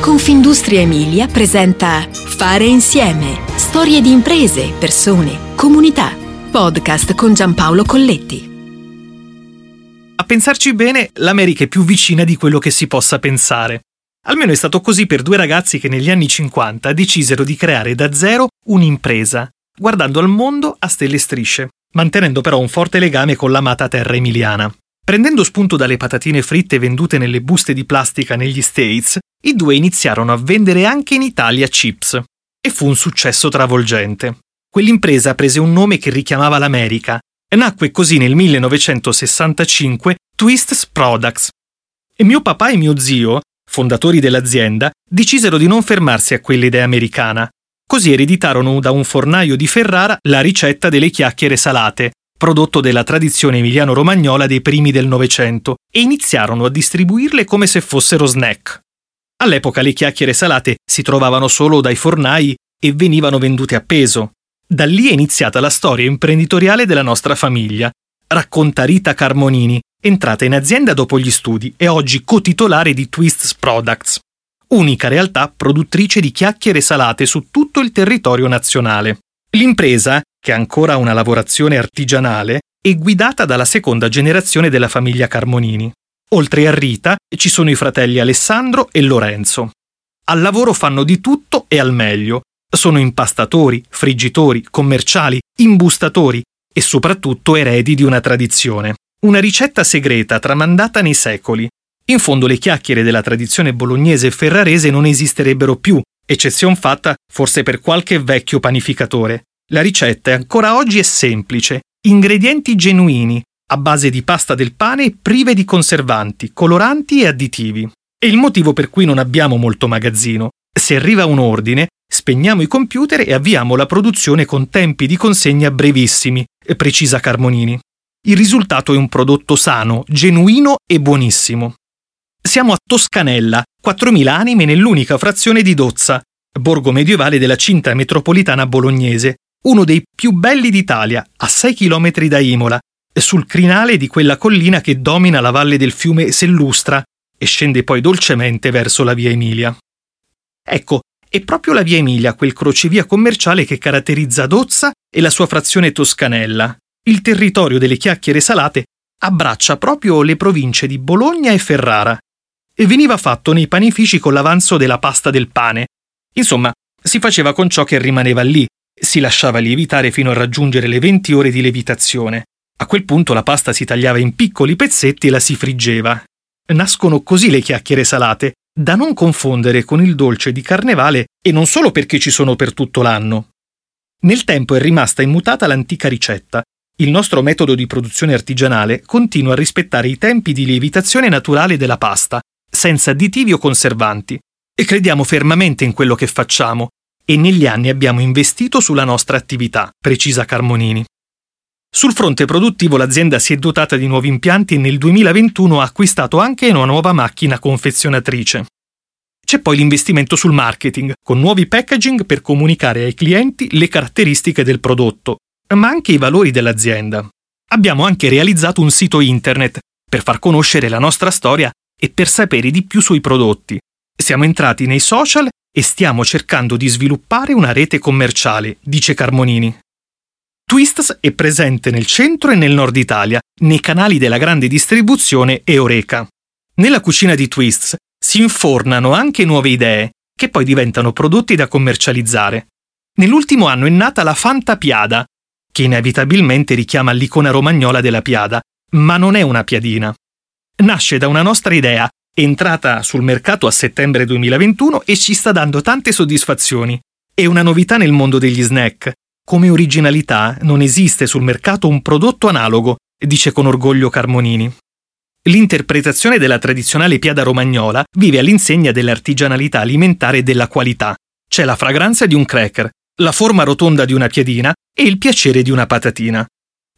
Confindustria Emilia presenta Fare insieme. Storie di imprese, persone, comunità. Podcast con Giampaolo Colletti. A pensarci bene, l'America è più vicina di quello che si possa pensare. Almeno è stato così per due ragazzi che negli anni 50 decisero di creare da zero un'impresa, guardando al mondo a stelle e strisce, mantenendo però un forte legame con l'amata terra emiliana. Prendendo spunto dalle patatine fritte vendute nelle buste di plastica negli States, i due iniziarono a vendere anche in Italia chips. E fu un successo travolgente. Quell'impresa prese un nome che richiamava l'America e nacque così nel 1965 Twists Products. E mio papà e mio zio, fondatori dell'azienda, decisero di non fermarsi a quell'idea americana. Così ereditarono da un fornaio di Ferrara la ricetta delle chiacchiere salate, prodotto della tradizione emiliano-romagnola dei primi del Novecento, e iniziarono a distribuirle come se fossero snack. All'epoca le chiacchiere salate si trovavano solo dai fornai e venivano vendute a peso. Da lì è iniziata la storia imprenditoriale della nostra famiglia, racconta Rita Carmonini, entrata in azienda dopo gli studi e oggi cotitolare di Twists Products, unica realtà produttrice di chiacchiere salate su tutto il territorio nazionale. L'impresa che ha ancora una lavorazione artigianale, è guidata dalla seconda generazione della famiglia Carmonini. Oltre a Rita ci sono i fratelli Alessandro e Lorenzo. Al lavoro fanno di tutto e al meglio. Sono impastatori, friggitori, commerciali, imbustatori e soprattutto eredi di una tradizione. Una ricetta segreta tramandata nei secoli. In fondo le chiacchiere della tradizione bolognese e ferrarese non esisterebbero più, eccezion fatta forse per qualche vecchio panificatore. La ricetta ancora oggi è semplice, ingredienti genuini, a base di pasta del pane prive di conservanti, coloranti e additivi. È il motivo per cui non abbiamo molto magazzino. Se arriva un ordine, spegniamo i computer e avviamo la produzione con tempi di consegna brevissimi, precisa Carmonini. Il risultato è un prodotto sano, genuino e buonissimo. Siamo a Toscanella, 4.000 anime nell'unica frazione di Dozza, borgo medievale della cinta metropolitana bolognese, uno dei più belli d'Italia, a 6 km da Imola, sul crinale di quella collina che domina la valle del fiume Sellustra e scende poi dolcemente verso la via Emilia. Ecco, è proprio la via Emilia quel crocevia commerciale che caratterizza Dozza e la sua frazione Toscanella. Il territorio delle chiacchiere salate abbraccia proprio le province di Bologna e Ferrara e veniva fatto nei panifici con l'avanzo della pasta del pane. Insomma, si faceva con ciò che rimaneva lì, si lasciava lievitare fino a raggiungere le 20 ore di levitazione. A quel punto la pasta si tagliava in piccoli pezzetti e la si friggeva. Nascono così le chiacchiere salate, da non confondere con il dolce di carnevale e non solo perché ci sono per tutto l'anno. Nel tempo è rimasta immutata l'antica ricetta. Il nostro metodo di produzione artigianale continua a rispettare i tempi di lievitazione naturale della pasta, senza additivi o conservanti. E crediamo fermamente in quello che facciamo, e negli anni abbiamo investito sulla nostra attività, precisa Carmonini. Sul fronte produttivo l'azienda si è dotata di nuovi impianti e nel 2021 ha acquistato anche una nuova macchina confezionatrice. C'è poi l'investimento sul marketing, con nuovi packaging per comunicare ai clienti le caratteristiche del prodotto, ma anche i valori dell'azienda. Abbiamo anche realizzato un sito internet per far conoscere la nostra storia e per sapere di più sui prodotti. Siamo entrati nei social e stiamo cercando di sviluppare una rete commerciale, dice Carmonini. Twists è presente nel centro e nel nord Italia, nei canali della grande distribuzione e Oreca. Nella cucina di Twists si infornano anche nuove idee, che poi diventano prodotti da commercializzare. Nell'ultimo anno è nata la Fanta Piada, che inevitabilmente richiama l'icona romagnola della Piada, ma non è una piadina. Nasce da una nostra idea entrata sul mercato a settembre 2021 e ci sta dando tante soddisfazioni. È una novità nel mondo degli snack. Come originalità non esiste sul mercato un prodotto analogo, dice con orgoglio Carmonini. L'interpretazione della tradizionale piada romagnola vive all'insegna dell'artigianalità alimentare e della qualità. C'è la fragranza di un cracker, la forma rotonda di una piadina e il piacere di una patatina.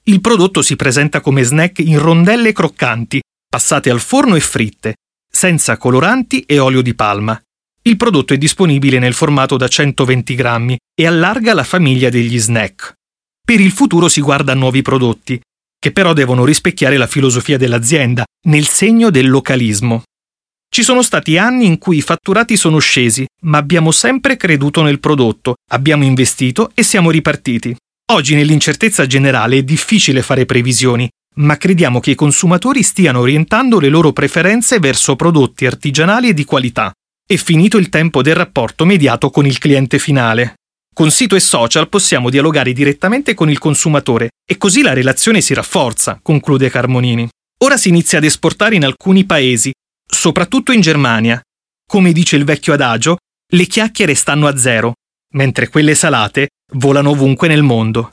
Il prodotto si presenta come snack in rondelle croccanti, passate al forno e fritte, senza coloranti e olio di palma. Il prodotto è disponibile nel formato da 120 grammi e allarga la famiglia degli snack. Per il futuro si guarda a nuovi prodotti, che però devono rispecchiare la filosofia dell'azienda, nel segno del localismo. Ci sono stati anni in cui i fatturati sono scesi, ma abbiamo sempre creduto nel prodotto, abbiamo investito e siamo ripartiti. Oggi nell'incertezza generale è difficile fare previsioni, ma crediamo che i consumatori stiano orientando le loro preferenze verso prodotti artigianali e di qualità. È finito il tempo del rapporto mediato con il cliente finale. Con sito e social possiamo dialogare direttamente con il consumatore e così la relazione si rafforza, conclude Carmonini. Ora si inizia ad esportare in alcuni paesi soprattutto in Germania. Come dice il vecchio adagio, le chiacchiere stanno a zero, mentre quelle salate volano ovunque nel mondo.